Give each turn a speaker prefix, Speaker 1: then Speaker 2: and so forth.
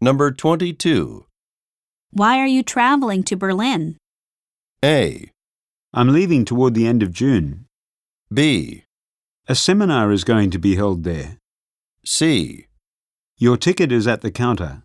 Speaker 1: Number 22.
Speaker 2: Why are you traveling to Berlin?
Speaker 1: A.
Speaker 3: I'm leaving toward the end of June.
Speaker 1: B.
Speaker 3: A seminar is going to be held there.
Speaker 1: C.
Speaker 3: Your ticket is at the counter.